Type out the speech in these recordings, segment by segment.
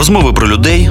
Розмови про людей,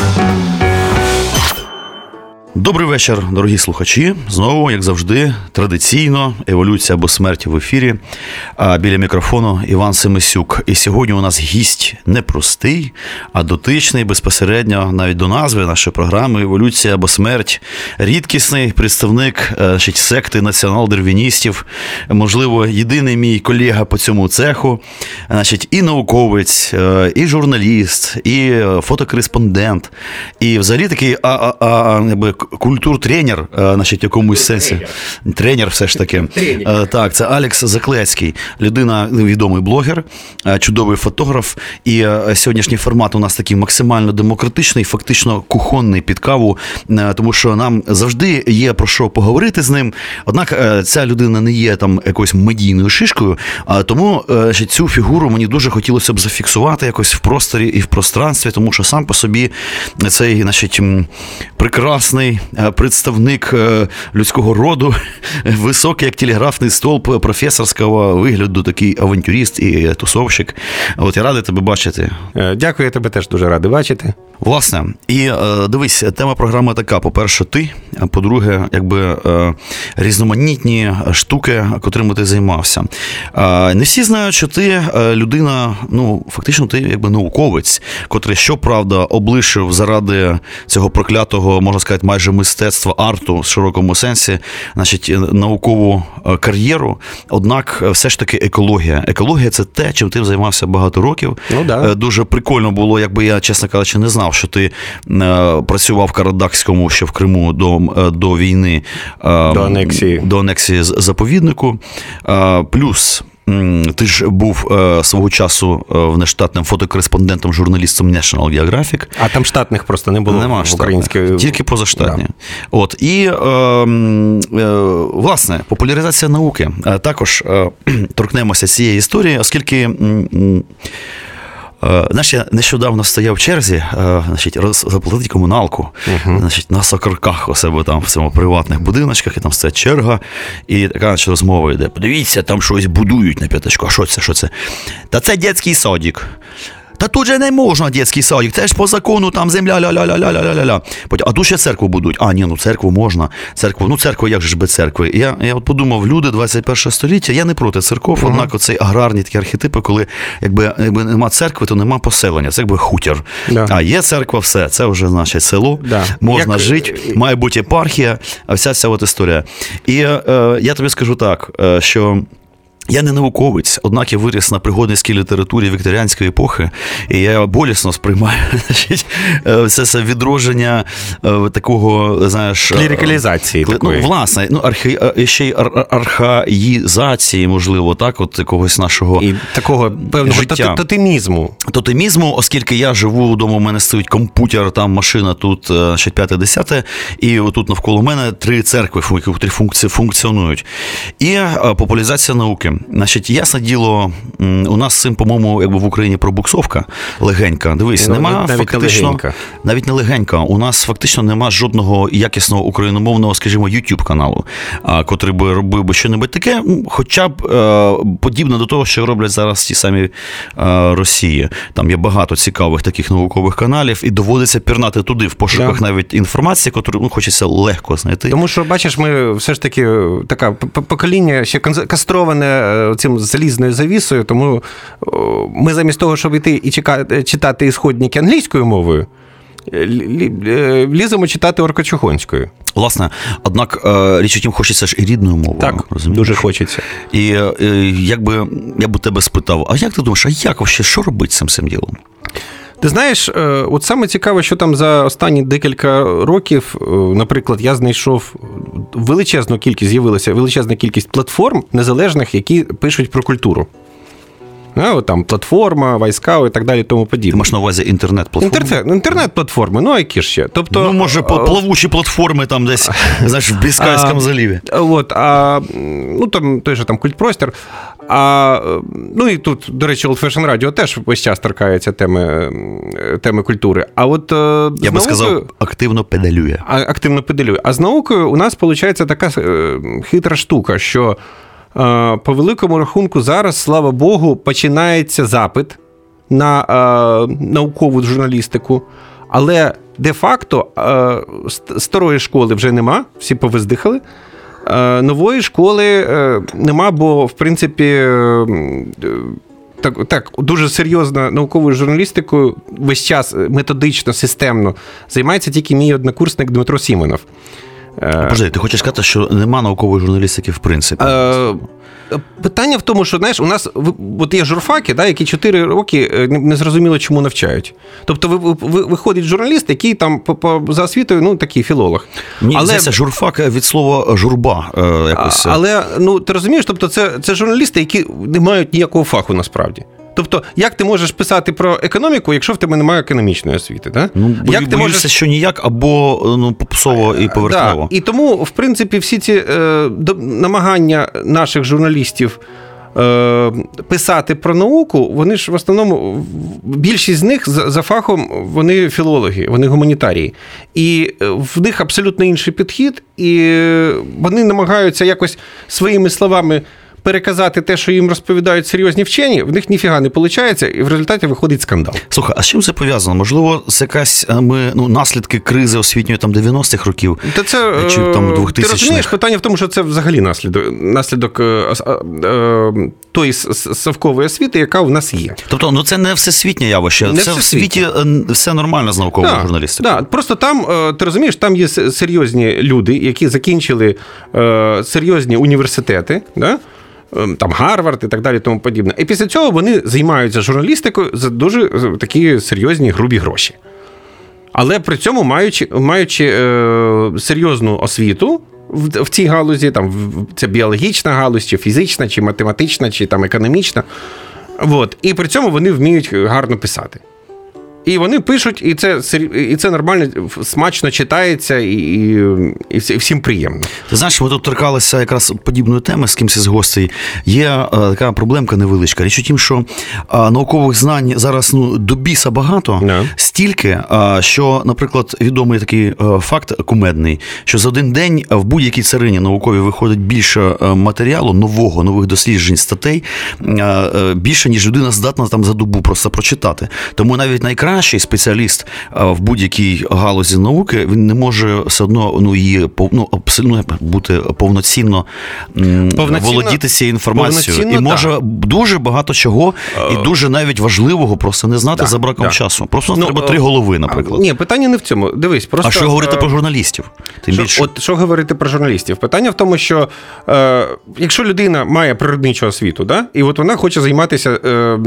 Добрий вечір, дорогі слухачі. Знову, як завжди, традиційно еволюція або смерть в ефірі. Біля мікрофону Іван Семисюк. І сьогодні у нас гість не простий, а дотичний безпосередньо навіть до назви нашої програми Еволюція або смерть. Рідкісний представник е, значить, секти націонал-дервіністів, можливо, єдиний мій колега по цьому цеху, значить, і науковець, е, і журналіст, і е, фотокореспондент, і взагалі такий а, а, а, якби, культур-тренер, е, значить, якомусь сенсі. Тренер, все ж таки. Е, Так, це Алекс Заклецький, людина, ну, відомий блогер, е, чудовий фотограф. І сьогоднішній формат у нас такий максимально демократичний, фактично кухонний під каву, тому що нам завжди є про що поговорити з ним. Однак ця людина не є там якоюсь медійною шишкою, тому значить, цю фігуру мені дуже хотілося б зафіксувати якось в просторі і в пространстві, тому що сам по собі цей, значить, прекрасний е, представник е, людського роду, високий, як телеграфний столб професорського вигляду, такий авантюрист і тусовщик. От я радий тебе бачити. Е, Дякую, я тебе теж дуже радий бачити. Власне, і е, дивись, тема програми така: по-перше, ти, а по-друге, якби е, різноманітні штуки, котрими ти займався. Е, не всі знають, що ти е, людина, ну фактично, ти якби науковець, котрий, щоправда, облишив заради цього проклятого, можна сказати, майже мистецтва арту в широкому сенсі, значить, е, наукову е, кар'єру. Однак, е, все ж таки, екологія. Екологія це те, чим ти займався багато років. Ну, да. Дуже прикольно було, якби я, чесно кажучи, не знав, що ти працював в Карадакському ще в Криму до, до війни е, До анексії. до анексії заповіднику. Плюс. Ти ж був е, свого часу е, внештатним фотокореспондентом, журналістом National Geographic. А там штатних просто не було Нема в українській. тільки позаштатні. От і е, е, власне популяризація науки. Е, Також е, торкнемося цієї історії, оскільки. Е, Знаєш, я нещодавно стояв в черзі, е, значить, заплатити комуналку значить, на сокорках у себе там в цьому приватних будиночках, і там стоять черга, і така значить, розмова йде. Подивіться, там щось будують на п'ятачку. А що це? Що це? Та це дитячий садик. Та тут же не можна дитячий садик, це ж по закону там земля ля-ля-ля-ля-ля-ля-ля. А тут ще церкву будуть. А, ні, ну церкву можна. Церкву, ну церква як же ж без церкви? Я, я от подумав, люди 21 століття, я не проти церков, однак оцей аграрні такі архетипи, коли якби, якби нема церкви, то нема поселення. Це якби хутір. Да. А є церква, все, це вже значить село, Да. можна Як- жити, має бути єпархія, а вся ця от історія. І е, я тобі скажу так, е, що. Я не науковець, однак я виріс на пригодницькій літературі вікторіанської епохи, і я болісно сприймаю значить, е, це, це відродження е, такого, знаєш, е, Клірикалізації такої. Ну, власне, ну, архі, ще й ар- архаїзації, можливо, так, от якогось нашого І такого певного Життя. тотемізму. тотемізму, оскільки я живу вдома, у мене стоїть комп'ютер, там машина тут ще п'яте десяте, і отут навколо мене три церкви, які функції функціонують. І популяризація науки. Значить, ясне діло, у нас з цим, по-моєму, якби в Україні пробуксовка легенька. Дивись, Ну, нема навіть не фактично легенька. навіть не легенька. У нас фактично нема жодного якісного україномовного, скажімо, youtube каналу, котрий би робив би щось таке, хоча б е, подібне до того, що роблять зараз ті самі е, Росії. Там є багато цікавих таких наукових каналів, і доводиться пірнати туди в пошуках Да. навіть інформації, яку ну, хочеться легко знайти. Тому що, бачиш, ми все ж таки е, така покоління ще кастроване цим залізною завісою, тому ми замість того, щоб йти і чека- читати ісходники англійською мовою, е, лі- лі- е, ліземо читати оркочухонською. Власне, однак е, річ у тім, хочеться ж і рідною мовою. Так, розумієш? дуже хочеться. І і якби я б тебе спитав, а як ти думаєш, а як вообще, що робити з цим цим ділом? Ти знаєш, е, от саме цікаве, що там за останні декілька років, е, наприклад, я знайшов величезну кількість, з'явилася величезна кількість платформ незалежних, які пишуть про культуру. От там платформа, війська і так далі, тому Ти подібне. маєш на увазі інтернет-платформу? Інтернет, інтернет-платформи, ну а які ж ще? Тобто, Ну, може, плавучі платформи там десь, знаєш, в Біскайському А, заліві. От, а, ну, там той же там культпростір. А, ну і тут, до речі, Old Fashion Radio теж весь час торкається теми, теми культури. А от е, Я би сказав, активно педалює. а- активно педалює. А з наукою у нас виходить така е, хитра штука, що по великому рахунку зараз, слава Богу, починається запит на е, наукову журналістику, але де-факто е, старої школи вже нема, всі повиздихали. Е, Нової школи е, нема, бо в принципі. е, е, Так, так, дуже серйозно науковою журналістикою весь час е, методично, системно займається тільки мій однокурсник Дмитро Сімонов. Е, Подожди, ти хочеш сказати, що нема наукової журналістики в принципі? Е, Питання в тому, що знаєш, у нас от є журфаки, да, які 4 роки е, не- зрозуміло, чому навчають. Тобто, ви, ви- ви- виходить журналіст, який там по, по, за освітою, ну такий філолог. Мені але, здається, журфак від слова журба е, якось. але ну ти розумієш, тобто, це, це журналісти, які не мають ніякого фаху насправді. Тобто, як ти можеш писати про економіку, якщо в тебе немає економічної освіти? Да? Ну, як ти боюся, можеш що ніяк, або ну, попсово і поверхново. Да. І тому, в принципі, всі ці е, намагання наших журналістів. е, Писати про науку, вони ж в основному більшість з них за, за фахом вони філологи, вони гуманітарії. І е, в них абсолютно інший підхід, і е, вони намагаються якось своїми словами переказати те, що їм розповідають серйозні вчені, в них ніфіга не виходить, і в результаті виходить скандал. Слухай, а з чим це пов'язано? Можливо, це якась е, ми, ну, наслідки кризи освітньої там 90-х років? Та це Чи там е, 2000-х? ти розумієш, питання в тому, що це взагалі наслідок наслідок е, е, тої с- с- совкової освіти, яка в нас є. Тобто, ну це не всесвітнє явище, Не це в світі е, все нормально з науковою Да, журналістикою. Да. Просто там, е, ти розумієш, там є серйозні люди, які закінчили е, серйозні університети. Да? Е, Там Гарвард і так далі, тому подібне. І після цього вони займаються журналістикою за дуже е, такі серйозні грубі гроші. Але при цьому маючи, маючи е, серйозну освіту в, в цій галузі, там це біологічна галузь, чи фізична, чи математична, чи там економічна. От. І при цьому вони вміють гарно писати. І вони пишуть, і це, і це нормально, смачно читається, і, і, всім приємно. Ти знаєш, ми тут торкалися якраз подібної теми з кимось із гостей. Є е, така проблемка невеличка. Річ у тім, що е, наукових знань зараз ну, до біса багато, Да. стільки, е, що, наприклад, відомий такий е, факт кумедний, що за один день в будь-якій царині науковій виходить більше е, матеріалу, нового, нових досліджень, статей, е, більше, ніж людина здатна там за добу просто прочитати. Тому навіть найкращий спеціаліст е, в будь-якій галузі науки він не може все одно ну, її ну, абсолютно бути повноцінно, Повноцінно- володіти цією інформацією. І може дуже багато чого, і дуже навіть важливого просто не знати да, за браком да. часу. Просто Ну, треба три е, голови, наприклад. Ні, питання не в цьому. Дивись, просто. а що говорити е, про журналістів? Тим Що, більше. от що говорити про журналістів? Питання в тому, що е, якщо людина має природничу освіту, да, і от вона хоче займатися е,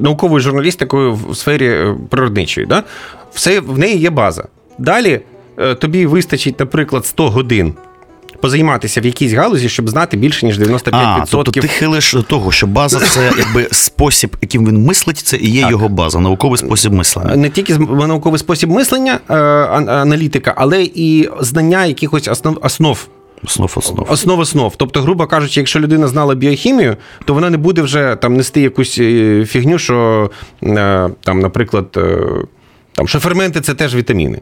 науковою журналістикою в сфері е, природничої, да, все, в неї є база. Далі е, тобі вистачить, наприклад, 100 годин. Позайматися в якійсь галузі, щоб знати більше, ніж 95%. А, тобто ти хилиш до того, що база це якби спосіб, яким він мислить, це і є його база, науковий спосіб мислення. Не тільки науковий спосіб мислення, е, аналітика, але і знання якихось основ, основ Основ основ. Основ основ. Тобто, грубо кажучи, якщо людина знала біохімію, то вона не буде вже там нести якусь е, фігню, що е, там, наприклад, е, там, що ферменти це теж вітаміни.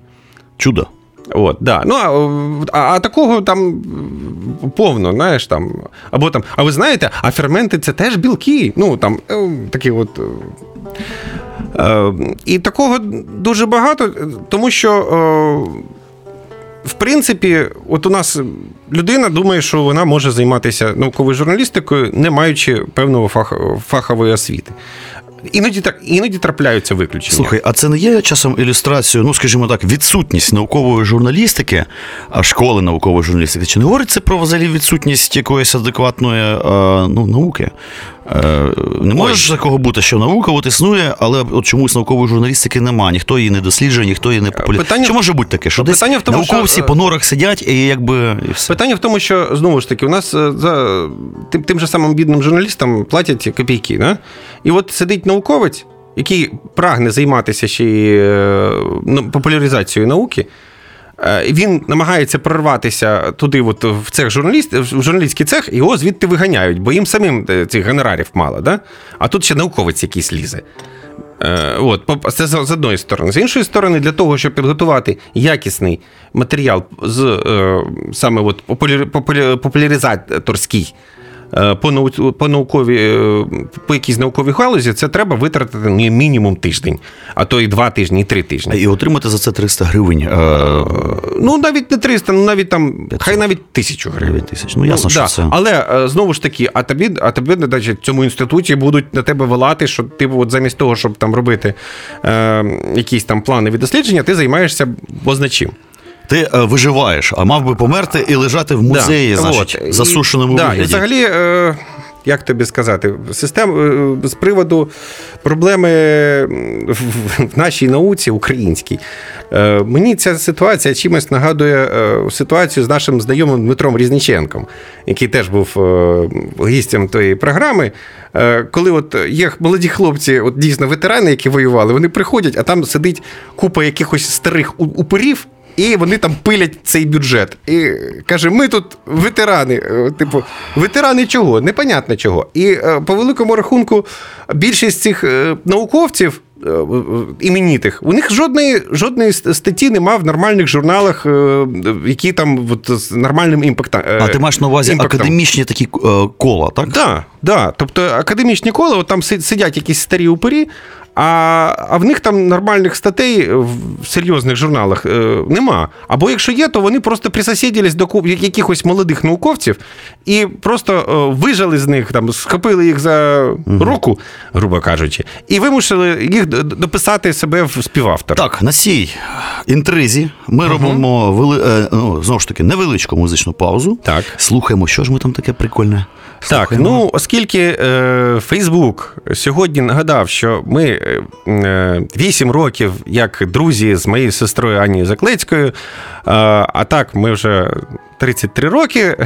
Чудо. От, да. Ну, а, а, а такого там повно, знаєш, там. Або там, а ви знаєте, а ферменти це теж білки. Ну, там, такі от. е, і такого дуже багато, тому що. Е, в принципі, от у нас людина думає, що вона може займатися науковою журналістикою, не маючи певного фах, фахової освіти. Іноді так іноді трапляються виключення. Слухай, а це не є часом ілюстрацією, ну скажімо так, відсутність наукової журналістики, а школи наукової журналістики? Чи не говорить це про взагалі відсутність якоїсь адекватної а, ну, науки? Е, Не може ж такого бути, що наука от існує, але от чомусь наукової журналістики нема. Ніхто її не досліджує, ніхто її не популяризує. Питання- Чи може бути таке, що Питання десь в тому, науковці що, е, по норах сидять і якби і все. Питання в тому, що знову ж таки, у нас е, за тим, тим же самим бідним журналістам платять копійки. Да? І от сидить науковець, який прагне займатися ще й е, ну, популяризацією науки. е, Він намагається прорватися туди, от в цех журналіст, в журналістський цех, його звідти виганяють, бо їм самим е, цих гонорарів мало. Да? А тут ще науковець якийсь лізе. От, це з одної сторони. З іншої сторони, для того, щоб підготувати якісний матеріал з саме от популяризаторський по, нау- по науковій, е, по якійсь науковій галузі, це треба витратити ну, мінімум тиждень, а то і два тижні, і три тижні. І отримати за це 300 гривень. Е, Ну, навіть не 300, ну навіть там, хай навіть тисячу гривень. 9 тисяч. Ну, ясно, що да. це. Але е, знову ж таки, а тобі, а тобі в цьому інституті будуть на тебе вилати, що ти от замість того, щоб там робити е, якісь там планові дослідження, ти займаєшся позначим. Ти е, виживаєш, а мав би померти і лежати в музеї, Да, значить, от. засушеному і, да, вигляді. І взагалі, е, як тобі сказати, систем, е, з приводу проблеми в, нашій науці українській, е, мені ця ситуація чимось нагадує е, ситуацію з нашим знайомим Дмитром Різниченком, який теж був е, гістем тої програми. Е, Коли от є молоді хлопці, от дійсно ветерани, які воювали, вони приходять, а там сидить купа якихось старих упорів. І вони там пилять цей бюджет. І каже: ми тут ветерани. Е, Типу, ветерани чого? Непонятно чого. І е, по великому рахунку, більшість цих е, науковців. Іменітих, у них жодної жодної статті нема в нормальних журналах, які там от, з нормальним імпактом. А ти маєш на увазі імпактом. академічні такі кола, так? Да, да. Тобто академічні кола, от там сидять якісь старі упорі, а, а в них там нормальних статей в серйозних журналах е, нема. Або якщо є, то вони просто присосіділись до якихось молодих науковців і просто е, вижали з них, там, схопили їх за руку, грубо кажучи, і вимусили їх дописати себе в співавтор. Так, на цій інтризі ми робимо вели... е, ну, знову ж таки невеличку музичну паузу. Так. Слухаємо, що ж ми там таке прикольне. Так, Слухаємо. ну оскільки е, Фейсбук сьогодні нагадав, що ми е, е, 8 років як друзі з моєю сестрою Анією Заклецькою, е, а так ми вже 33 роки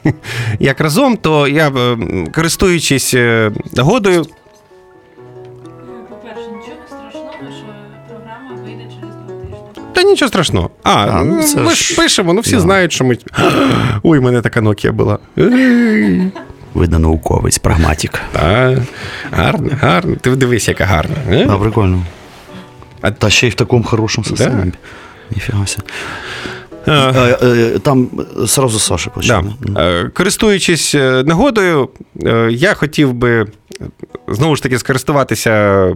як разом, то я, е, користуючись е, нагодою, По-перше, нічого страшного, що програма вийде через два тижні. та нічого страшного. А, А, ну, це ми ж- пишемо, ну всі да. знають, що ми. Ой, у мене така Nokia була. Видно, науковець, прагматик. Гарно, гарно. Ти дивись, яка гарна. е? А, прикольно. А- Та ще й в такому хорошому состоянии. Ніфіга. Е, Е, Там сразу Саша Да. почне. Е, Користуючись нагодою, я хотів би знову ж таки скористуватися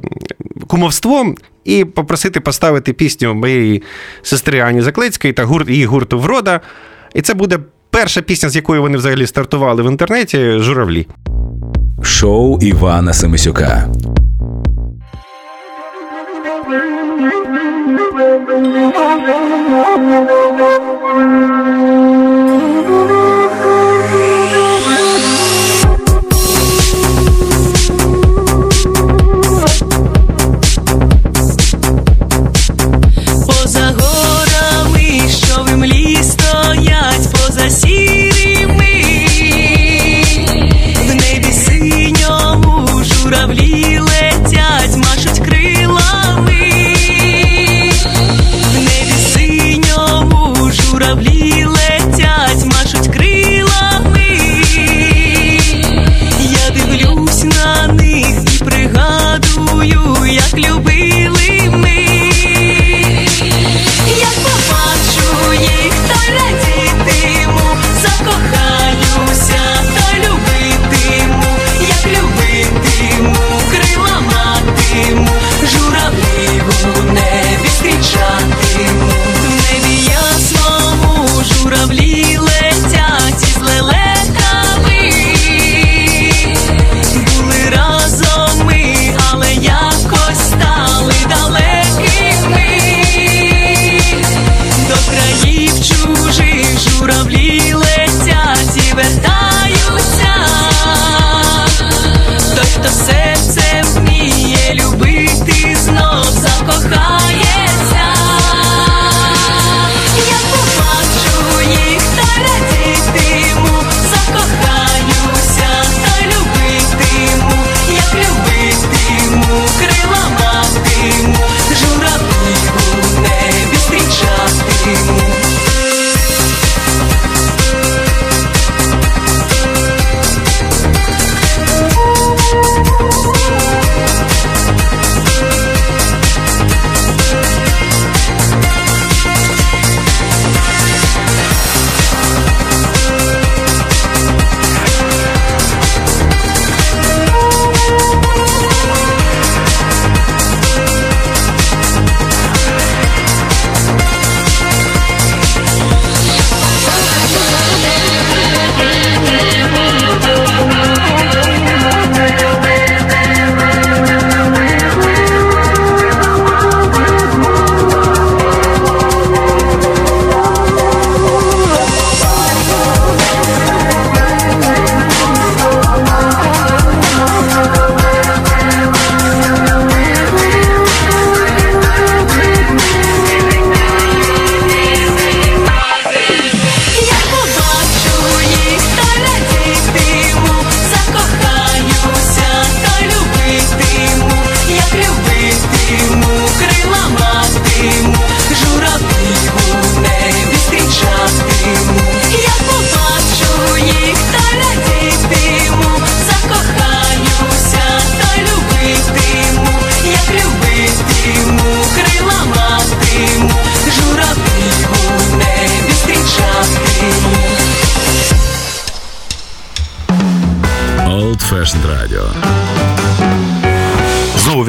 кумовством і попросити поставити пісню моєї сестри Ані Заклецької та гурт, її гурту Врода. І це буде перша пісня, з якої вони взагалі стартували в інтернеті Журавлі. Шоу Івана Семисюка. любить.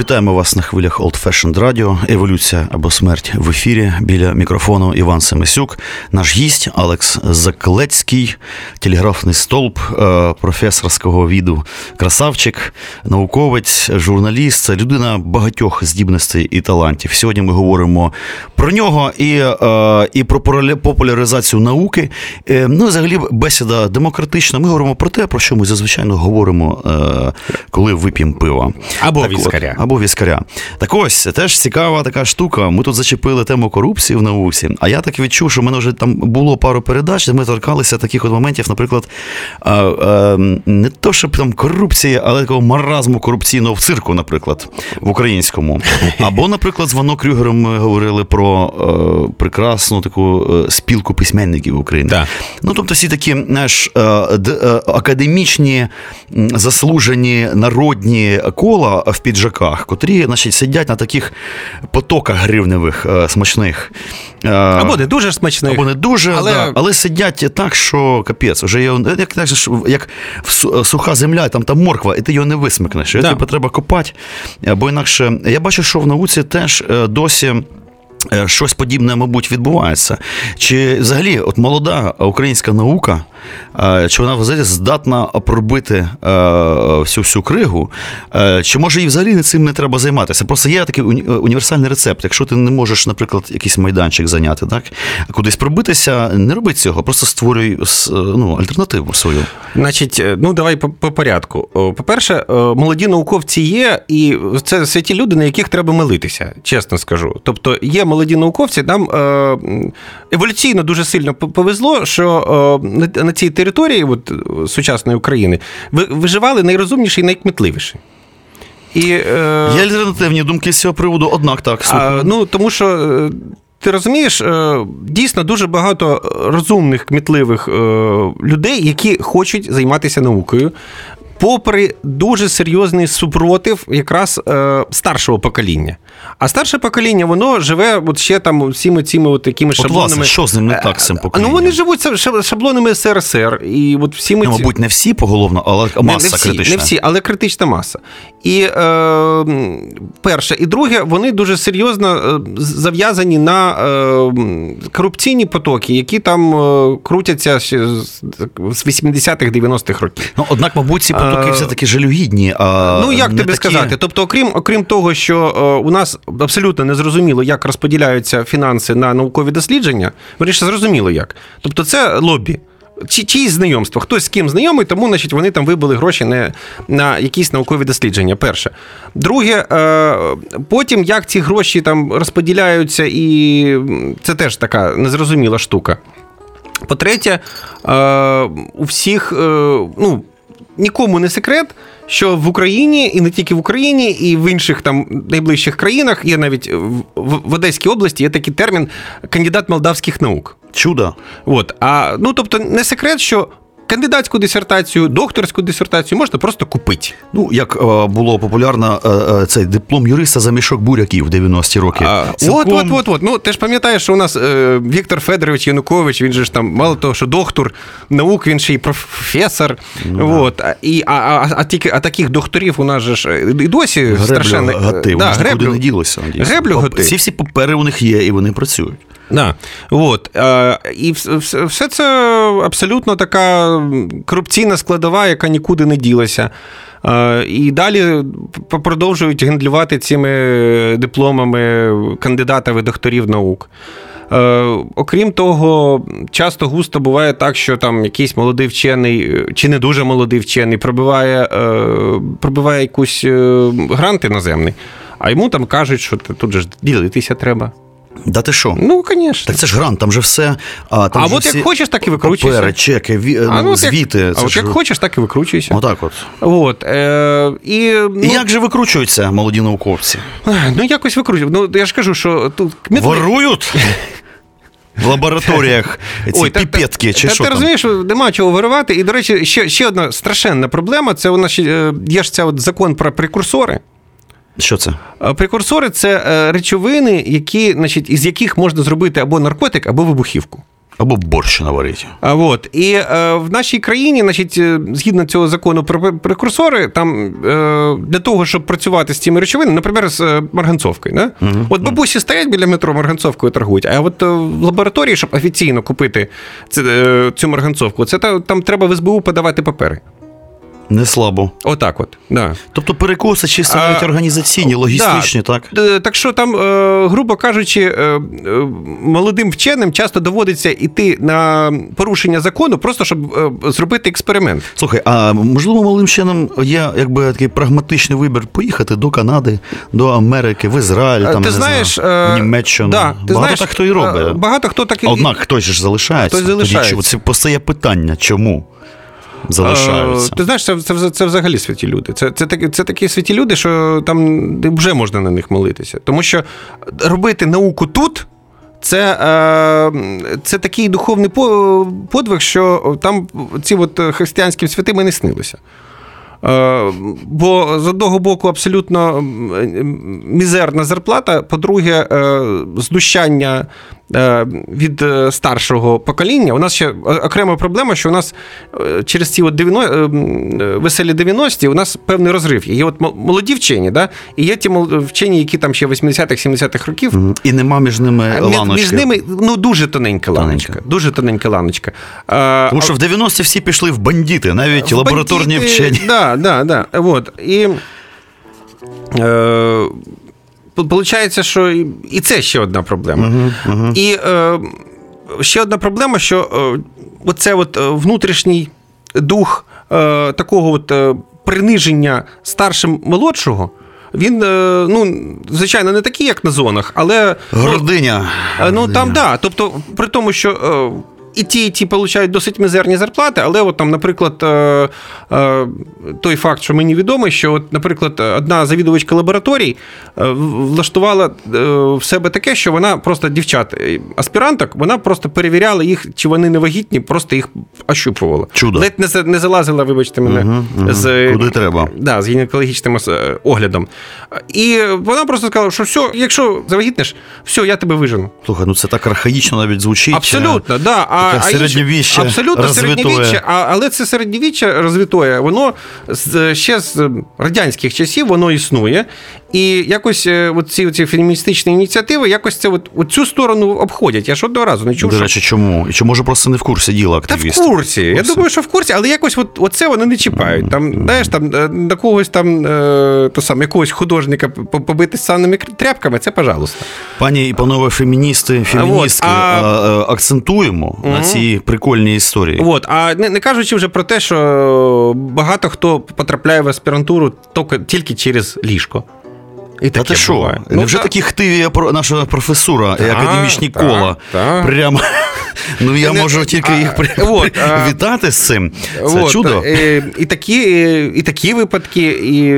Вітаємо вас на хвилях Old Fashioned Radio. Еволюція або смерть в ефірі. Біля мікрофону Іван Семисюк, наш гість Алекс Заклецький, телеграфний столб е, професорського віду, красавчик, науковець, журналіст, це людина багатьох здібностей і талантів. Сьогодні ми говоримо про нього і, е, і про популяризацію науки. Е, Ну, взагалі, бесіда демократична. Ми говоримо про те, про що ми зазвичай говоримо, коли вип'ємо пива. Або Так от, віскаря. Віскаря. Так ось, теж цікава така штука. Ми тут зачепили тему корупції в науці. А я так відчув, що в мене вже там було пару передач, де ми торкалися таких от моментів, наприклад, а, а, не то, щоб там корупції, але такого маразму корупційного в цирку, наприклад, в українському. Або, наприклад, з Вано Крюгером ми говорили про е, прекрасну таку е, спілку письменників України. Так. Ну, тобто, всі такі знаєш, е, е, академічні, заслужені народні кола в піджаках, котрі значить, сидять на таких потоках гривневих е, смачних. Е, Або не дуже смачних. або не дуже, але- да, але сидять так, що капець. Вже є, як, як, як суха земля, там, там морква, і ти його не висмикнеш. Да. Тобі треба копати. Бо інакше я бачу, що в науці теж е, досі. е, Щось подібне, мабуть, відбувається. Чи взагалі, от молода українська наука, е, чи вона взагалі здатна пробити е, всю всю кригу, е, чи може їй взагалі цим не треба займатися? Просто є такий уні- універсальний рецепт. Якщо ти не можеш, наприклад, якийсь майданчик зайняти, так кудись пробитися, не роби цього, просто створюй ну, альтернативу свою. Значить, е, ну давай по, по порядку. По-перше, е, молоді науковці є, і це святі люди, на яких треба молитися, чесно скажу. Тобто є молоді науковці, нам е, еволюційно дуже сильно повезло, що е, на- цій території от, е, сучасної України виживали найрозумніші і найкмітливіші. І, е, Є альтернативні думки з цього приводу, однак так. а, ну, тому що. е, Ти розумієш, е, дійсно дуже багато розумних, кмітливих людей, які хочуть займатися наукою, попри дуже серйозний супротив якраз е, старшого покоління. А старше покоління, воно живе от ще там всіми цими от такими От, шаблонами. власне, що з ним не так з цим Е, поколінням? Ну, вони живуть ша- ша- шаблонами СРСР. І от всіми Ну, мабуть, не всі поголовно, але маса не всі, критична. Не всі, але критична маса. І е, перше, і друге, вони дуже серйозно е, зав'язані на е, корупційні потоки, які там е, крутяться з 80-х, 90-х років. Ну, однак, мабуть, ці потоки А, все-таки жалюгідні. А Ну, як тобі такі... сказати? Тобто, окрім, окрім того, що е, у нас абсолютно не зрозуміло, як розподіляються фінанси на наукові дослідження, вирішить, зрозуміло як. Тобто, це лобі. Чи чиїсь знайомство, хтось з ким знайомий, тому значить, вони там вибили гроші не, на якісь наукові дослідження. Перше. Друге, е, потім як ці гроші там розподіляються, і це теж така незрозуміла штука. По-третє, е, у всіх, ну, нікому не секрет, що в Україні, і не тільки в Україні, і в інших там найближчих країнах, є навіть в, Одеській області є такий термін кандидат молдавських наук. Чудо. От, а, ну, тобто, не секрет, що кандидатську дисертацію, докторську дисертацію можна просто купити. Ну, як е, було популярно е, е, цей диплом юриста за мішок буряків в 90-ті роки. А, от, Цілком- от, от, от. Ну, ти ж пам'ятаєш, що у нас е, Віктор Федорович Янукович, він же ж там, мало того, що доктор наук, він ще й професор. от, а, і, а, а, а, тільки, а таких докторів у нас же ж і досі Греблю страшенно. гати, да, греблю, не ділося. Греблю гати. Ці всі папери у них є, і вони працюють. Да. От. І вс- вс- все це абсолютно така корупційна складова, яка нікуди не ділася. І далі продовжують гендлювати цими дипломами кандидатів і докторів наук. Окрім того, часто густо буває так, що там якийсь молодий вчений, чи не дуже молодий вчений, пробиває, пробиває якусь е, грант іноземний, а йому там кажуть, що тут же ділитися треба. Да ти що? Ну, звісно. Так це ж грант, там же все. А, там А же от як хочеш, так і викручуйся. Папери, чеки, ві, А, ну, от як- звіти. а от ж... як хочеш, так і викручуйся. Отак от. От, е, і, ну, І як же викручуються молоді науковці? ну, якось викручуй. Ну, я ж кажу, що тут Ворують? В лабораторіях ці та- піпетки, та, чи та, що ти там? розумієш, нема чого виривати. І, до речі, ще, ще одна страшенна проблема це у нас є ж ця от закон про прекурсори. Що це? Прекурсори це е, речовини, які, значить, із яких можна зробити або наркотик, або вибухівку. Або борщ наварити. А, от. І е, в нашій країні, значить, е, згідно цього закону про прекурсори, там е, для того, щоб працювати з цими речовинами, наприклад, з е, марганцовкою. Да? От бабусі стоять біля метро марганцовкою торгують, а от е, в лабораторії, щоб офіційно купити е, цю марганцовку, це та- там треба в СБУ подавати папери. Не слабо. Отак от. Да. Тобто перекоси чисто навіть організаційні, логістичні, Да. так? Так що там, е, грубо кажучи, е, е, молодим вченим часто доводиться йти на порушення закону, просто щоб зробити експеримент. Слухай, а можливо, малим чином є якби такий прагматичний вибір поїхати до Канади, до Америки, в Ізраїль, там, ти не знаєш, знаю, в Німеччину. Да, ти Багато знаєш, так хто і робить. Багато хто так і Однак хтось ж залишається. Хтось залишається. Тоді, це постає питання, чому залишаються. Е, Ти знаєш, це, це, це взагалі святі люди. Це, це, такі, це такі святі люди, що там вже можна на них молитися. Тому що робити науку тут. Це, е, це такий духовний подвиг, що там ці от християнським святими не снилося. Е, Бо з одного боку абсолютно мізерна зарплата, по-друге, знущання від е, старшого покоління. У нас ще окрема проблема, що у нас е, через ці от 90, е, м, е, веселі 90-ті у нас певний розрив. є. От молоді вчені, да? і є ті вчені, які там ще 80-х, 70-х років. І нема між ними ланочки. між ними ну, дуже тоненька ланочка. Тоненька. Дуже тоненька ланочка. Е, Тому що в 90-ті всі пішли в бандити, навіть в лабораторні бандити, вчені. Да, да, да. Вот. І е, Получається, що і- це ще одна проблема. І е, ще одна проблема, що е, оце от е, внутрішній дух е, такого от е, приниження старшим молодшого. Він, е, ну, звичайно, не такий, як на зонах, але Гординя. Е, Ну там да. Тобто, при тому, що і ті, і ті получають досить мізерні зарплати, але от там, наприклад, е, е, той факт, що мені відомий, що, от, наприклад, одна завідувачка лабораторій е, влаштувала в себе таке, що вона просто дівчат, аспіранток, вона просто перевіряла їх, чи вони не вагітні, просто їх ощупувала. Чудо. Ледь не, не залазила, вибачте мене, з Куди треба. Да, з гінекологічним оглядом. І вона просто сказала, що все, якщо завагітнеш, все, я тебе вижену. Слухай, ну це так архаїчно навіть звучить. Абсолютно, да. А, таке а середньовіччя абсолютно розвитое. середньовіччя, а, але це середньовіччя розвитое, воно ще з радянських часів воно існує. І якось е, от ці, ці феміністичні ініціативи якось це от, от цю сторону обходять. Я ж одного разу не чув, До що речі, чому? І чи може просто не в курсі діла та в курсі. Я думаю, що в курсі, але якось от, оце вони не чіпають. Там, знаєш, там е, на когось там е, то саме, якогось художника по- побити з санними тряпками, це пожалуйста. Пані і панове феміністи, феміністки, а- а, акцентуємо на цій прикольній історії. От, а не, не кажучи вже про те, що багато хто потрапляє в аспірантуру тільки через ліжко. І Та таке ти що? буває. Невже та- такі хтиві наша професура і академічні так, кола? Прямо. Ну я Не- можу тільки їх при- от, а- вітати з цим. Це От, чудо. е, І такі, е, і такі випадки, і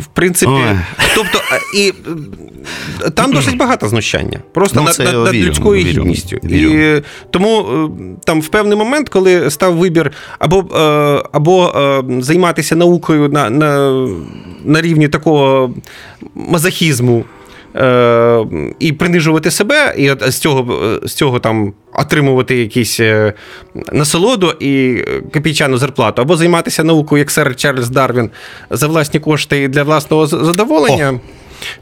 в принципі, Ой. тобто, і там досить багато знущання. Просто Ну, над, над, над вірю, людською вірю, гідністю. вірю. І тому е, там в певний момент, коли став вибір або, або займатися наукою на, на, на рівні такого мазохізму. Е, і принижувати себе, і з цього, з цього там отримувати якісь е, насолоду і е, копійчану зарплату, або займатися наукою, як сер Чарльз Дарвін, за власні кошти і для власного задоволення. задоволення.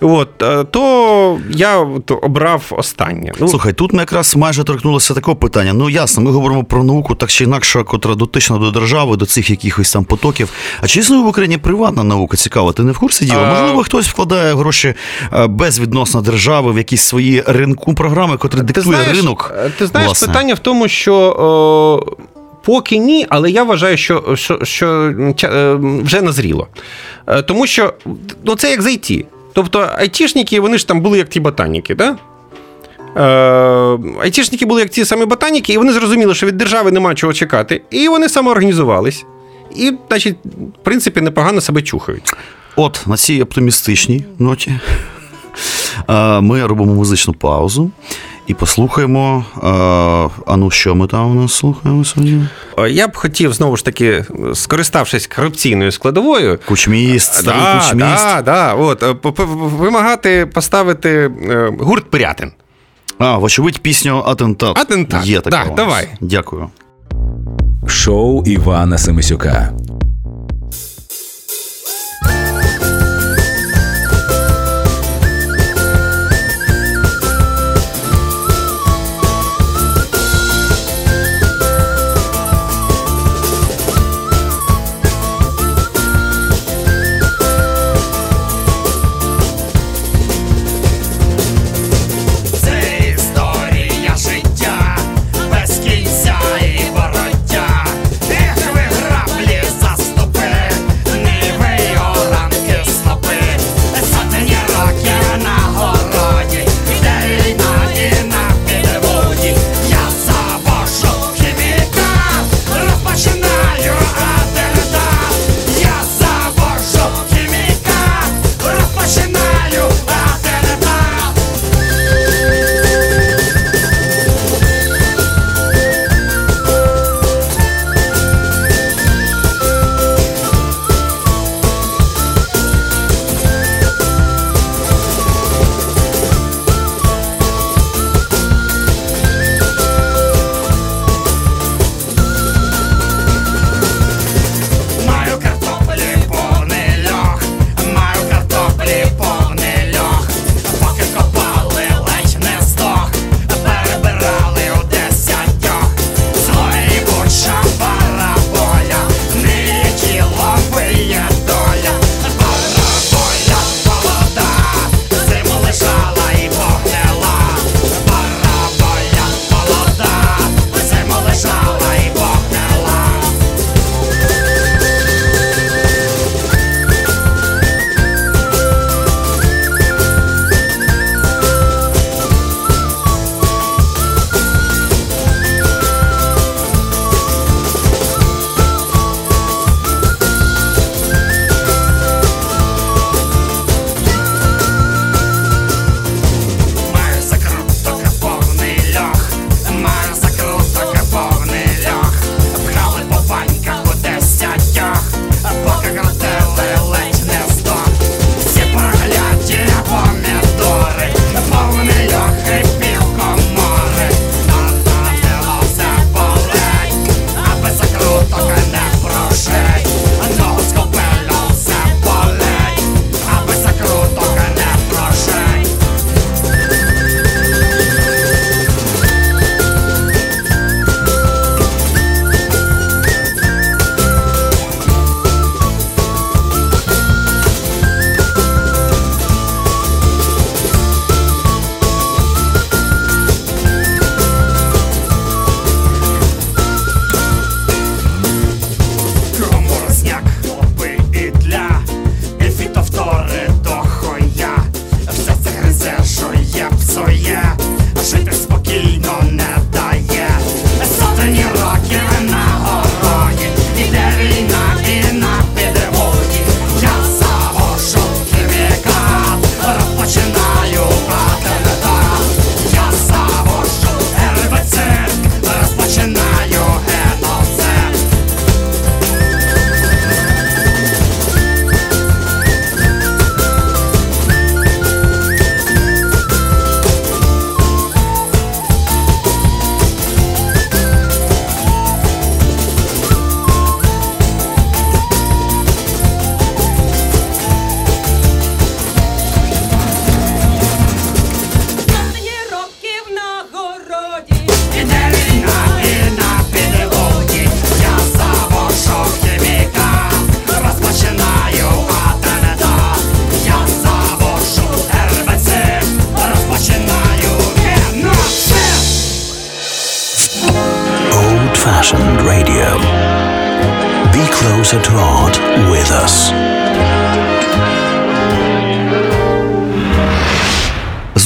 От, е, то я обрав останнє. Ну, Слухай, тут ми якраз майже торкнулося такого питання. Ну ясно, ми говоримо про науку так чи інакше, котра дотична до держави, до цих якихось там потоків. А чи існує в Україні приватна наука? Цікаво, ти не в курсі діла? А- Можливо, хтось вкладає гроші е, безвідносно держави в якісь свої ринку програми, котрі диктує ринок. е, Ти знаєш, власне. питання в тому, що. О, Поки ні, але я вважаю, що, що, що е, вже назріло. Е, Тому що ну, це як з IT. Тобто айтішники, вони ж там були як ті ботаніки, да? Е, айтішники були як ті самі ботаніки, і вони зрозуміли, що від держави нема чого чекати. І вони самоорганізувались. І, значить, в принципі, непогано себе чухають. От на цій оптимістичній ноті е, ми робимо музичну паузу і послухаємо. Е, а ну що ми там у нас слухаємо сьогодні? Е, я б хотів знову ж таки, скориставшись корупційною складовою, кучміст, е, старий да, кучміст. Да, да, от, вимагати поставити гурт «Пирятин». А, вочевидь, пісню Атентат. Атентат. Є така. Так, давай. Дякую. Шоу Івана Семисюка.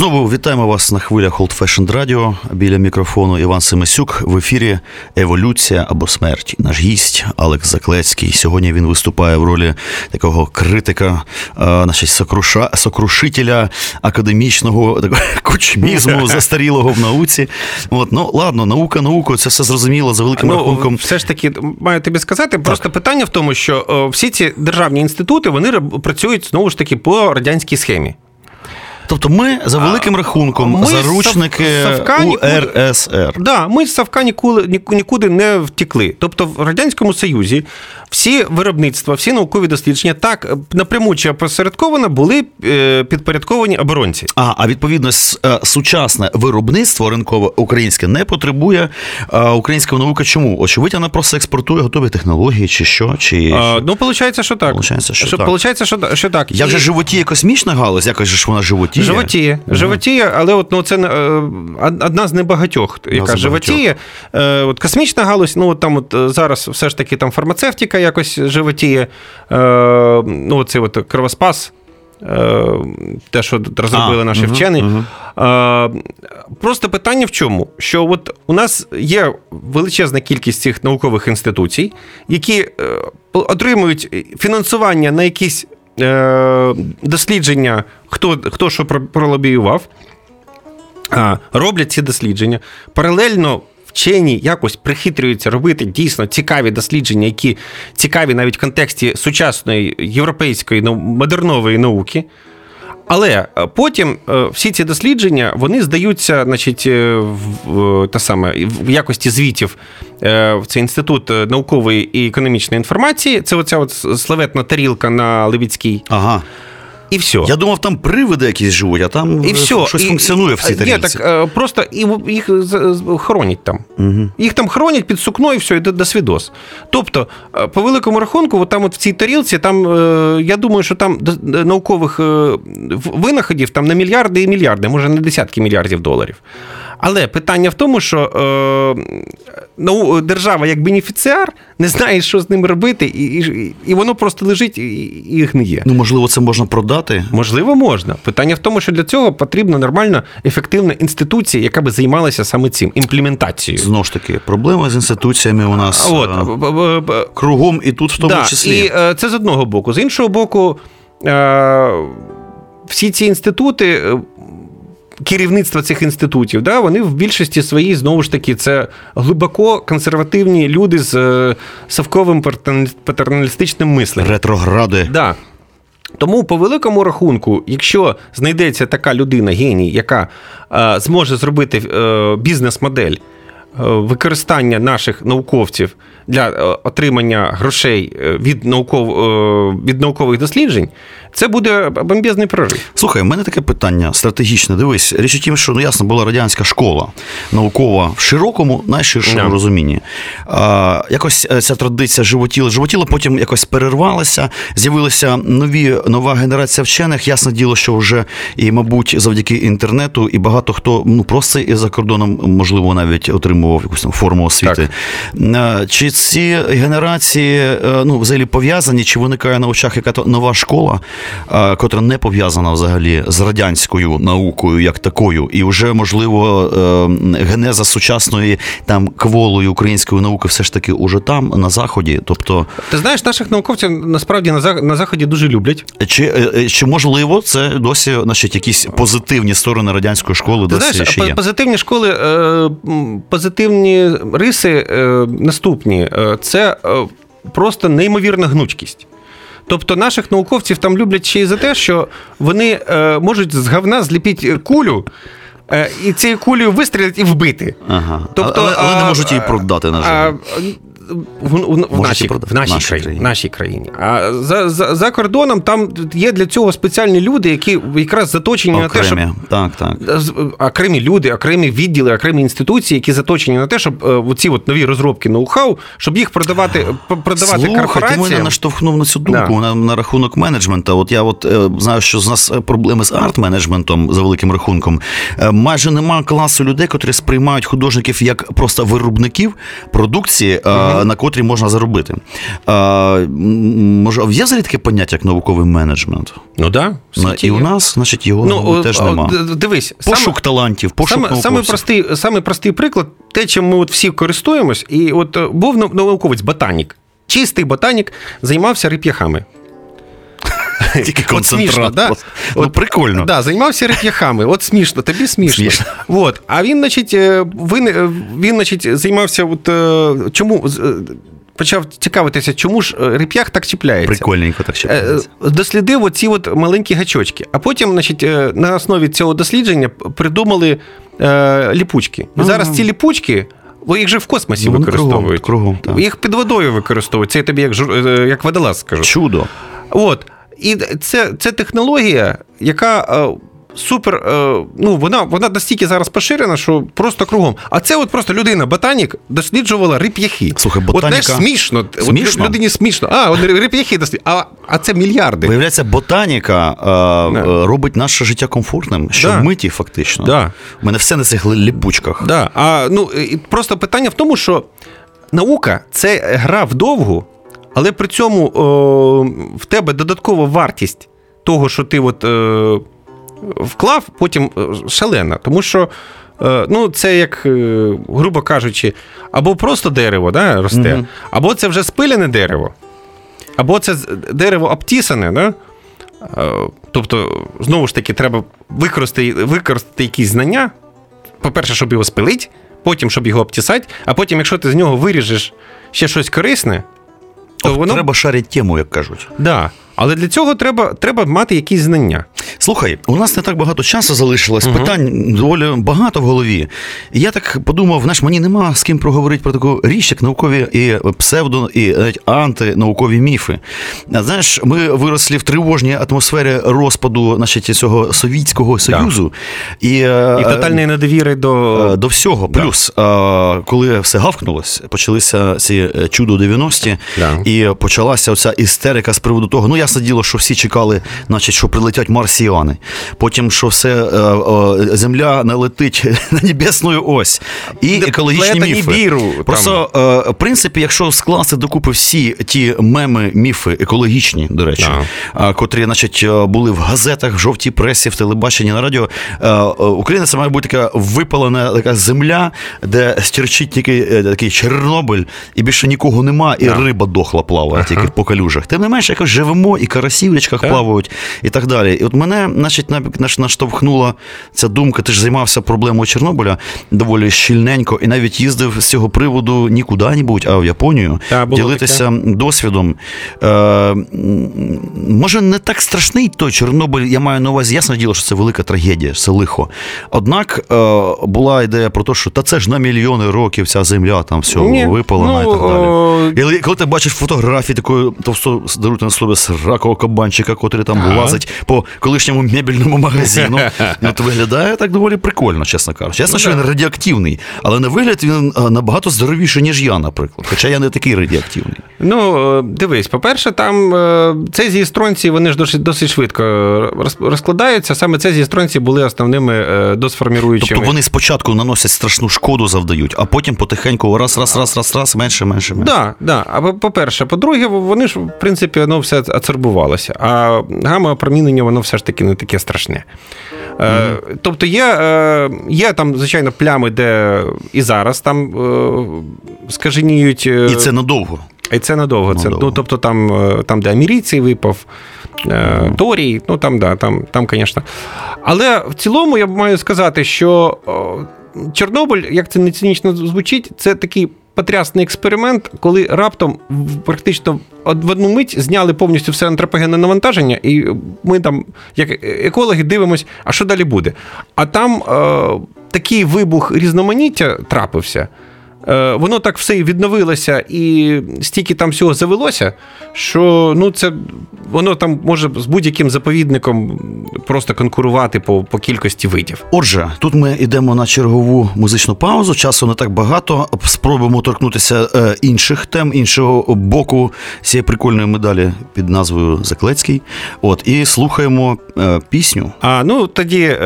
Знову вітаємо вас на хвилях Old Fashioned Radio. Біля мікрофону Іван Семесюк в ефірі Еволюція або смерть. Наш гість Алекс Заклецький. Сьогодні він виступає в ролі такого критика, е, значить, сокруша, сокрушителя академічного такого, кучмізму застарілого в науці. От, Ну ладно, наука, наука, це все зрозуміло за великим ну, рахунком. Все ж таки, маю тобі сказати. Так. Просто питання в тому, що е, всі ці державні інститути вони працюють знову ж таки по радянській схемі. Тобто ми за великим рахунком ми заручники Сав- Савка нікуди- УРСР. Да, ми з Савка ніколи, нікуди не втекли. Тобто в Радянському Союзі всі виробництва, всі наукові дослідження так е, напряму чи опосередковано були е, підпорядковані оборонці. А, а відповідно, е, сучасне виробництво ринкове українське не потребує українська наука. Чому? Очевидь, вона просто експортує готові технології, чи що, чи А, ну, виходить, що так. Получається, що так. Получається, що, що так. як І- же животіє космічна галузь, якось ж вона животіє. Животіє, животіє, але от ну це е, одна з небагатьох, яка животіє. Е, от космічна галузь, ну от там от е, зараз все ж таки там фармацевтика якось животіє. Е, ну, це от кровоспас. Те, що розробили А, наші мгм, вчені. Е, Просто питання в чому? Що от у нас є величезна кількість цих наукових інституцій, які отримують фінансування на якісь е, дослідження, хто, хто що про- пролобіював, роблять ці дослідження. Паралельно вчені якось прихитрюються робити дійсно цікаві дослідження, які цікаві навіть в контексті сучасної європейської ну, модернової науки. Але е, потім е, всі ці дослідження вони здаються, значить, е, в, та саме в якості звітів в цей інститут наукової і економічної інформації. Це оця от славетна тарілка на Левіцькій. Ага. І все. Я думав, там привиди якісь живуть, а там І е, все. щось і, функціонує в цій Ні, так е, просто їх хоронять там. Угу. Їх там хоронять під сукно і все, і до, до свідос. Тобто, е, по великому рахунку, от там от в цій тарілці, там, я думаю, що там наукових винаходів там на мільярди і мільярди, може на десятки мільярдів доларів. Але питання в тому, що е, нау- держава як бенефіціар не знає, що з ним робити, і, і, і воно просто лежить і, і гниє. Ну, можливо, це можна продати. Можливо, можна. Питання в тому, що для цього потрібна нормальна, ефективна інституція, яка би займалася саме цим імплементацією. Знову ж таки, проблеми з інституціями у нас От, е, б- б- кругом і тут в тому да, числі. І е, це з одного боку. З іншого боку, е, всі ці інститути. Керівництво цих інститутів, да, вони в більшості своїй, знову ж таки, це глибоко консервативні люди з е, совковим патерна- патерналістичним мисленням. Ретрогради. Да. Тому, по великому рахунку, якщо знайдеться така людина, геній, яка е, зможе зробити е, бізнес-модель використання наших науковців для е, отримання грошей е, від, науков, е, від наукових досліджень, це буде бомбезний прорив. Слухай, в мене таке питання стратегічне. Дивись, річ у тім, що ну ясно була радянська школа наукова в широкому, найширшому Да. розумінні. А, якось е, ця традиція животіла, животіла, потім якось перервалася. З'явилися нові нова генерація вчених. Ясне діло, що вже і, мабуть, завдяки інтернету, і багато хто ну просто і за кордоном, можливо, навіть отримував якусь там форму освіти. Е, Чи ці генерації е, ну, взагалі пов'язані, чи виникає на очах яка то нова школа, е, котра не пов'язана взагалі з радянською наукою як такою, і вже можливо генеза сучасної там кволої української науки все ж таки уже там, на заході. Тобто, Ти знаєш, наших науковців насправді на Заході дуже люблять. чи, чи можливо це досі значить, якісь позитивні сторони радянської школи Ти досі знаєш, ще є? позитивні школи, м, позитивні риси е, наступні. Е, Це е, просто неймовірна гнучкість. Тобто наших науковців там люблять ще й за те, що вони е, можуть з говна зліпити кулю. е, І цією кулею вистрілять і вбити. Ага. Тобто, але, але не можуть її продати, на жаль. В, в, в, нашій, в, нашій, Нашій країні, нашій країні. А за, за, за кордоном там є для цього спеціальні люди, які якраз заточені на те, щоб Так, так. окремі люди, окремі відділи, окремі інституції, які заточені на те, щоб е, ці от нові розробки ноу-хау, щоб їх продавати, п- продавати Слухай, ти мене наштовхнув на цю думку Да. на, на рахунок менеджмента. От я от е, знаю, що з нас проблеми з арт-менеджментом за великим рахунком. Е, майже нема класу людей, котрі сприймають художників як просто виробників продукції, е, на котрій можна заробити. Е, може, є взагалі таке поняття, як науковий менеджмент? Ну да, Ну, світі і у нас, значить, його ну, теж о, нема. д- д- Дивись, Пошук талантів, пошук Саме, науковців. саме, простий, саме простий приклад, те, чим ми от всі користуємось, і от е, був науковець ботанік, чистий ботанік, займався рип'яхами. Тільки От смішно, да? просто. Ну, прикольно. Да, займався реп'яхами. От смішно, тобі смішно. Смішно. От. А він, значить, е, він, е, він значить, займався. От, е, чому? Почав цікавитися, чому ж реп'ях так чіпляється. Прикольненько так е, Дослідив оці от маленькі гачочки. А потім, значить, на основі цього дослідження придумали е, ліпучки. І зараз ці ліпучки. Бо їх же в космосі Ну, використовують. кругом, кругом, так. Їх під водою використовують. Це я тобі як, жур- як водолаз скажу. Чудо. От. І це, це технологія, яка е, супер. Е, ну, вона, вона настільки зараз поширена, що просто кругом. А це от просто людина, ботанік, досліджувала рип'яхи. Слухай, От знаєш, ботаніка- смішно. Смішно? От людині смішно. А, от рип'яхи досліджували. А, а це мільярди. Виявляється, ботаніка е, Да. робить наше життя комфортним, що Да. миті фактично. Да. У мене все на цих ліпучках. Да. А, ну, просто питання в тому, що наука це гра вдовгу, але при цьому о, в тебе додаткова вартість того, що ти от, е, вклав, потім е, шалена. Тому що. е, Ну, це як, е, грубо кажучи, або просто дерево да, росте, Мгм. або це вже спилене дерево, або це дерево обтісане. Да? Е, Тобто, знову ж таки, треба використати, використати якісь знання, по-перше, щоб його спилити, потім, щоб його обтісати, а потім, якщо ти з нього виріжеш ще щось корисне, то Ох, воно. Треба шарити тему, як кажуть. Да. Але для цього треба, треба мати якісь знання. Слухай, у нас не так багато часу залишилось, питань доволі багато в голові. І я так подумав, знаєш, мені нема з ким проговорити про таку річ, як наукові і псевдо, і навіть антинаукові міфи. Знаєш, ми виросли в тривожній атмосфері розпаду значить, цього Совітського Союзу. І, е, І тотальної недовіри до. Е, До всього. Плюс, е, коли все гавкнулось, почалися ці чудо 90-ті, Да. і почалася оця істерика з приводу того. Ну, ясне діло, що всі чекали, значить, що прилетять марсіани. Потім, що все е, е, земля налетить на небесну ось. І екологічні міфи. Там. Просто, е, в принципі, якщо скласти докупи всі ті меми, міфи, екологічні, до речі, Да. а, котрі, значить, були в газетах, в жовтій пресі, в телебаченні, на радіо. Україна це має бути така випалена така земля, де стірчить тільки такий Чорнобиль, і більше нікого нема, і риба дохла плаває тільки по калюжах. Тим не менше, якось живемо, і карасі в річках Так. плавають, і так далі. І от мене, значить, на- наш- наштовхнула ця думка. Ти ж займався проблемою Чорнобиля доволі щільненько, і навіть їздив з цього приводу не куди-небудь, а в Японію Та, ділитися досвідом. Е, може, не так страшний той Чорнобиль, я маю на увазі, ясно діло, що це велика трагедія, це лихо. Однак е, була ідея про те, що та це ж на мільйони років ця земля там все випалена ну, і так далі. о, І коли- ти бачиш фотографії такої товсто даруйте на слові сракового кабанчика, котрий там Ага. лазить по колишньому мебельному магазину, от виглядає так доволі прикольно, чесно кажучи. Ясно, що він радіоактивний, але на вигляд він е, набагато здоровіший, ніж я, наприклад. Хоча я не такий радіоактивний. Ну, е, дивись, по-перше, там е, цезії стронці вони ж досить, досить швидко роз- розкладаються. Саме цезії стронці були основними досформіруючими. Тобто вони спочатку наносять страшну шкоду, завдають, а потім потихеньку раз, раз, раз, раз, раз, менше, менше, менше. Да, да. А по- по-перше, по-друге, вони ж, в принципі, воно все ацербувалося. А гамма-опромінення, воно все ж таки не таке страшне. Е, тобто є, е, є там, звичайно, плями, де і зараз там е, скаженіють. І це надовго. І це надовго. Це, ну, тобто там, там, де Амірійцей випав, е, Торій, ну там, да, там, там, звісно. Але в цілому я маю сказати, що Чорнобиль, як це не цинічно звучить, це такий потрясний експеримент, коли раптом практично в одну мить зняли повністю все антропогенне навантаження, і ми там, як екологи, дивимося, а що далі буде. А там е, такий вибух різноманіття трапився. Е, Воно так все і відновилося, і стільки там всього завелося, що ну це воно там може з будь-яким заповідником просто конкурувати по, по кількості видів. Отже, тут ми йдемо на чергову музичну паузу. Часу не так багато. Спробуємо торкнутися е, інших тем, іншого боку цієї прикольної медалі під назвою Заклецький. От і слухаємо е, пісню. А ну тоді,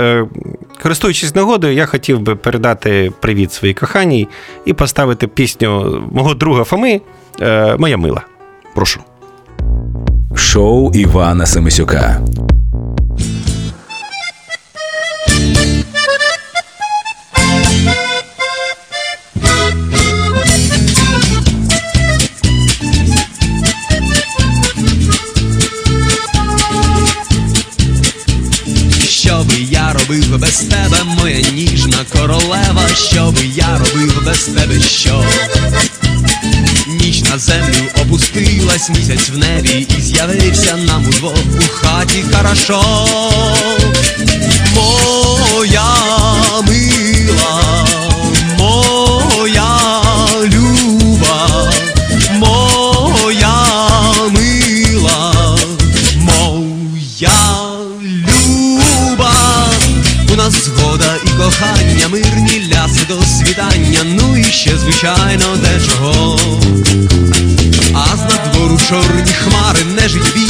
користуючись нагодою, я хотів би передати привіт своїй коханій і поставити пісню мого друга Фоми е, Моя мила. Прошу. Шоу Івана Семисюка. Робив без тебе, моя ніжна королева, що би я робив без тебе, що? Ніч на землю опустилась, місяць в небі і з'явився нам удвох у хаті хорошо. Моя мила, кохання, мирні ляси до світання, ну і ще, звичайно, дечого. А з надвору чорні хмари, нежить бійки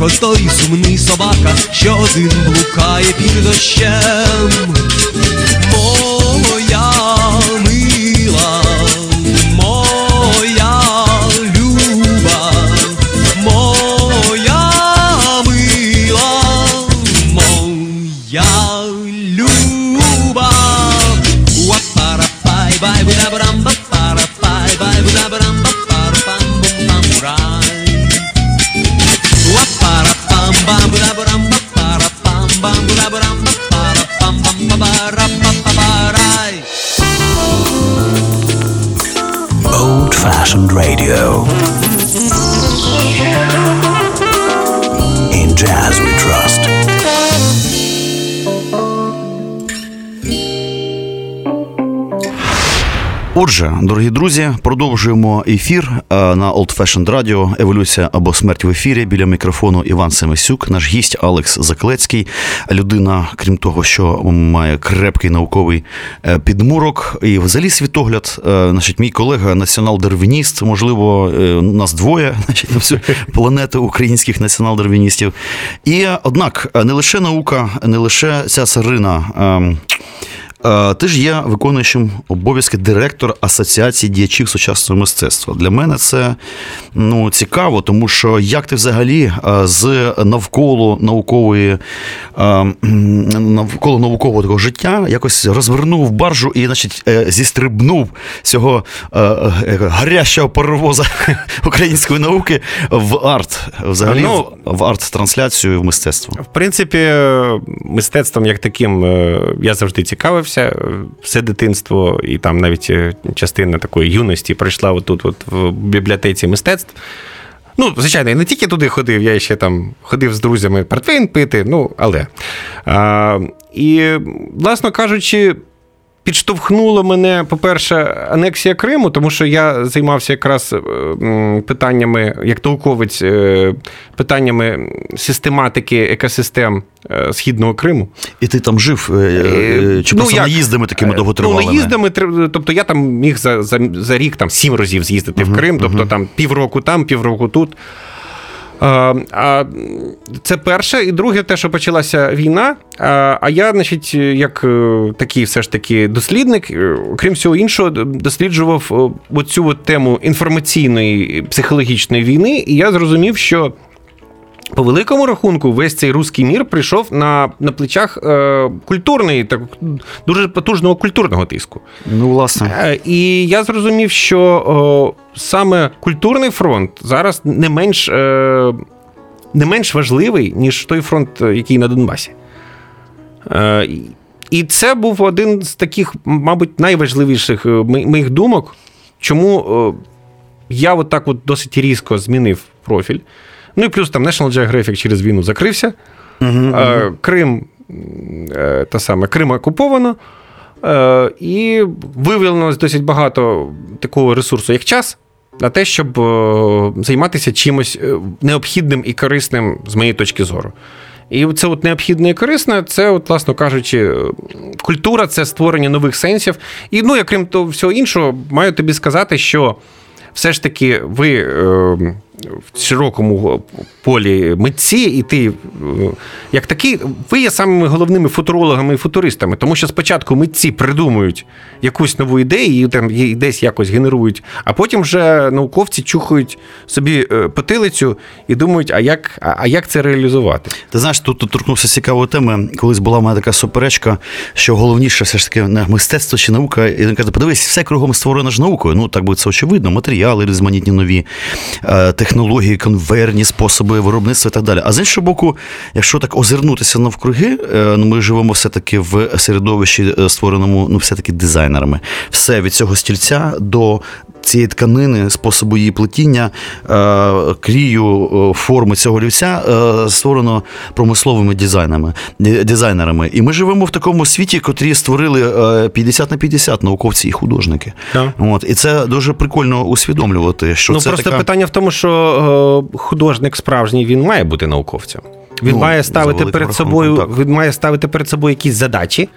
як сумний собака, що один блукає під дощем. Отже, дорогі друзі, продовжуємо ефір е, на Old Fashioned Radio Еволюція або смерть в ефірі. Біля мікрофону Іван Семисюк, наш гість Алекс Заклецький. Людина, крім того, що має крепкий науковий е, підмурок і взагалі світогляд. Е, Значить, мій колега націонал-дарвініст, можливо, нас двоє, значить, на всю планету українських націонал-дарвіністів. І однак не лише наука, не лише ця царина. Е, Ти ж є виконуючим обов'язки директора Асоціації діячів сучасного мистецтва. Для мене це ну, цікаво, тому що як ти взагалі е, з навколо наукової е, навколо наукового такого життя якось розвернув баржу і, значить, зістрибнув цього гарячого паровоза української науки в арт, взагалі Ну, в, арт-трансляцію в мистецтво. В принципі, мистецтвом як таким я завжди цікавився е, все дитинство, і там навіть е, частина такої юності пройшла отут, от в бібліотеці мистецтв. Ну, звичайно, я не тільки туди ходив, я ще там ходив з друзями портвейн пити, ну, але. А, і, власно кажучи, підштовхнуло мене, по-перше, анексія Криму, тому що я займався якраз е, питаннями, як науковець, е, питаннями систематики екосистем е, Східного Криму. І ти там жив, чи Ну, просто як? наїздами такими Е, довготривалими? Ну, наїздами, тобто я там міг за, за, за рік там сім разів з'їздити в Крим, тобто там півроку там, півроку тут. А, а це перше. І друге, те, що почалася війна. А, а я, значить, як е, такий все ж таки дослідник, крім всього іншого, досліджував е, оцю от тему інформаційної психологічної війни, і я зрозумів, що по великому рахунку, весь цей руський мір прийшов на, на плечах е, культурної, так, дуже потужного культурного тиску. Ну, власне. Е, І я зрозумів, що о, саме культурний фронт зараз не менш, е, не менш важливий, ніж той фронт, е, який на Донбасі. Е, і- І це був один з таких, мабуть, найважливіших е, моїх думок, чому е, я от так от досить різко змінив профіль. Ну і плюс там National Geographic через війну закрився. Е, Крим, е, та саме, Крим окуповано. Е, І виявилось досить багато такого ресурсу, як час, на те, щоб займатися чимось необхідним і корисним з моєї точки зору. І це от необхідне і корисне, це, от, власно кажучи, культура це створення нових сенсів. І ну, я крім того всього іншого, маю тобі сказати, що все ж таки ви е, в широкому полі митці, і ти, е, як такий, ви є самими головними футурологами і футуристами, тому що спочатку митці придумують якусь нову ідею, і там її десь якось генерують, а потім вже науковці чухають собі е, потилицю і думають, а як, а як це реалізувати? Ти знаєш, тут, торкнувся цікавої теми. Колись була в мене така суперечка, що головніше все ж таки не мистецтво чи наука. І він каже, подивись, все кругом створено ж наукою. Ну, так би це очевидно, матеріали, різноманітні нові, е, технології, конвейерні способи виробництва і так далі. А з іншого боку, якщо так озирнутися навкруги, е, ну, ми живемо все-таки в середовищі, е, створеному ну, все-таки дизайнерами. Все від цього стільця до цієї тканини, способу її плетіння, е, крію, форми цього лівця е, створено промисловими дизайнерами, ді- дизайнерами. І ми живемо в такому світі, котрі створили е, 50 на 50 науковці і художники. Так. От, і це дуже прикольно усвідомлювати, що ну це просто така... питання в тому, що е, художник справжній він має бути науковцем. Він Ну, має ставити перед собою, так. він має ставити перед собою якісь задачі,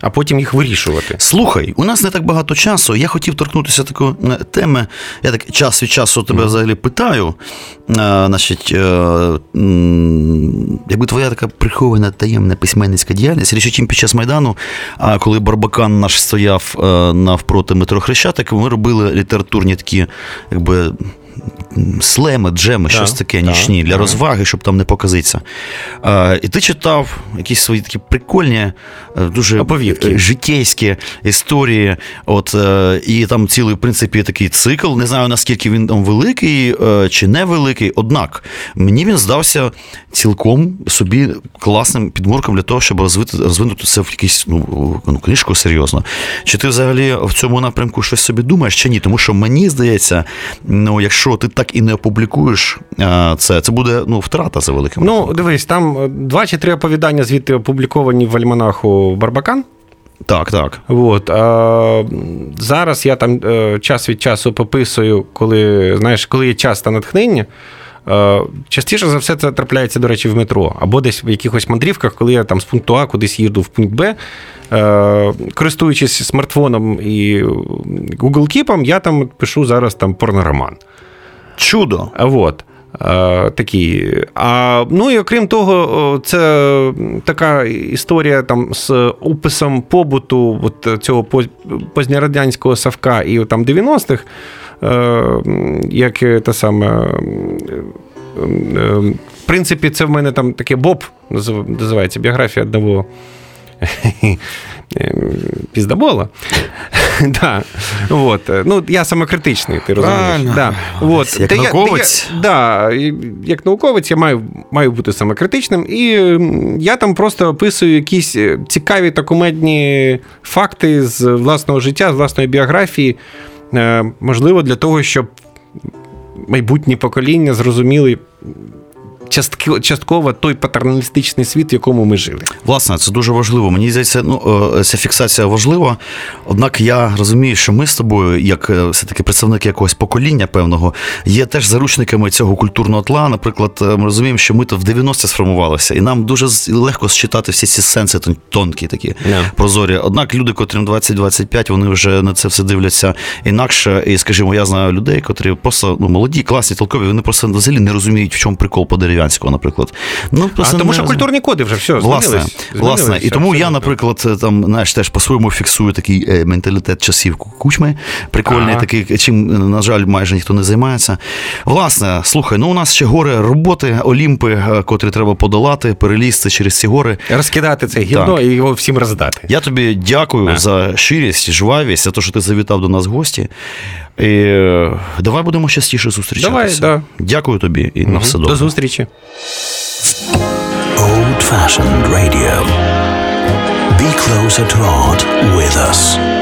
а потім їх вирішувати. Слухай, у нас не так багато часу. Я хотів торкнутися такої е, теми. Я так час від часу тебе взагалі питаю. Е, значить, м, якби твоя така прихована таємна письменницька діяльність, річ тім, під час Майдану, а коли Барбакан наш стояв навпроти метро Хрещатик, ми робили літературні такі, якби. Слеми, джеми, щось таке нічні для розваги, щоб там не показитися. Е, і ти читав якісь свої такі прикольні, е, дуже Оповідки. е, життєйські історії. От, е, і там цілий, в принципі, такий цикл. Не знаю, наскільки він там великий е, чи невеликий. Однак мені він здався цілком собі класним підмурком для того, щоб розвити, розвинути це в якусь ну, ну, книжку серйозно. Чи ти взагалі в цьому напрямку щось собі думаєш, чи ні? Тому що мені здається, ну, якщо ти так і не опублікуєш е, це, це буде ну, втрата за великим. Ну, дивись, там е, два чи три оповідання звідти опубліковані в альманаху Барбакан. Так, так. От, а, зараз я там е, час від часу пописую, коли, знаєш, коли є час та натхнення. Частіше за все це трапляється, до речі, в метро, або десь в якихось мандрівках, коли я там з пункту А кудись їду в пункт Б. Користуючись смартфоном і Google Keep, я там пишу зараз там порнороман. Чудо. А от. е, Такі. А, ну і окрім того, це така історія там з описом побуту от цього поз- позньорадянського Савка і там 90-х, е, як е, те саме. е, е, В принципі, це в мене там таке Боб називається біографія одного е, піздабола. да. вот. Ну, я самокритичний, ти розумієш. Да. Вот. Як Та я- науковець. Я, да, як науковець я маю, маю бути самокритичним. І я там просто описую якісь е, цікаві та кумедні факти з власного життя, з власної біографії. Е, Можливо, для того, щоб майбутні покоління зрозуміли частково той патерналістичний світ, в якому ми жили. Власне, це дуже важливо. Мені здається, ну е, ця фіксація важлива. Однак я розумію, що ми з тобою, як е, все-таки представники якогось покоління певного, є теж заручниками цього культурного тла. Наприклад, е, ми розуміємо, що ми то в 90 сформувалися, і нам дуже легко считати всі ці сенси тонкі, такі Да. прозорі. Однак люди, котрим 20-25, вони вже на це все дивляться інакше. І, скажімо, я знаю людей, котрі просто ну, молоді, класні, толкові, вони просто взагалі не розуміють, в чому прикол по дерев'янського, наприклад. Ну, А тому не що культурні коди вже все Власне, змінились. власне, Змінились, і тому я, наприклад, там знаєш, теж по-своєму фіксую такий е, менталітет часів кучми. Прикольний, Ага. такий, чим, е, на жаль, майже ніхто не займається. Власне, слухай, ну у нас ще гори роботи, олімпи, е, котрі треба подолати, перелізти через ці гори. розкидати це гівно і його всім роздати. Я тобі дякую Да. за щирість, жвавість, за те, що ти завітав до нас в гості. І е, давай будемо частіше зустрічатися. Давай, да. Дякую тобі і на все добре. До зустрічі. Old fashioned radio. Be closer to art with us.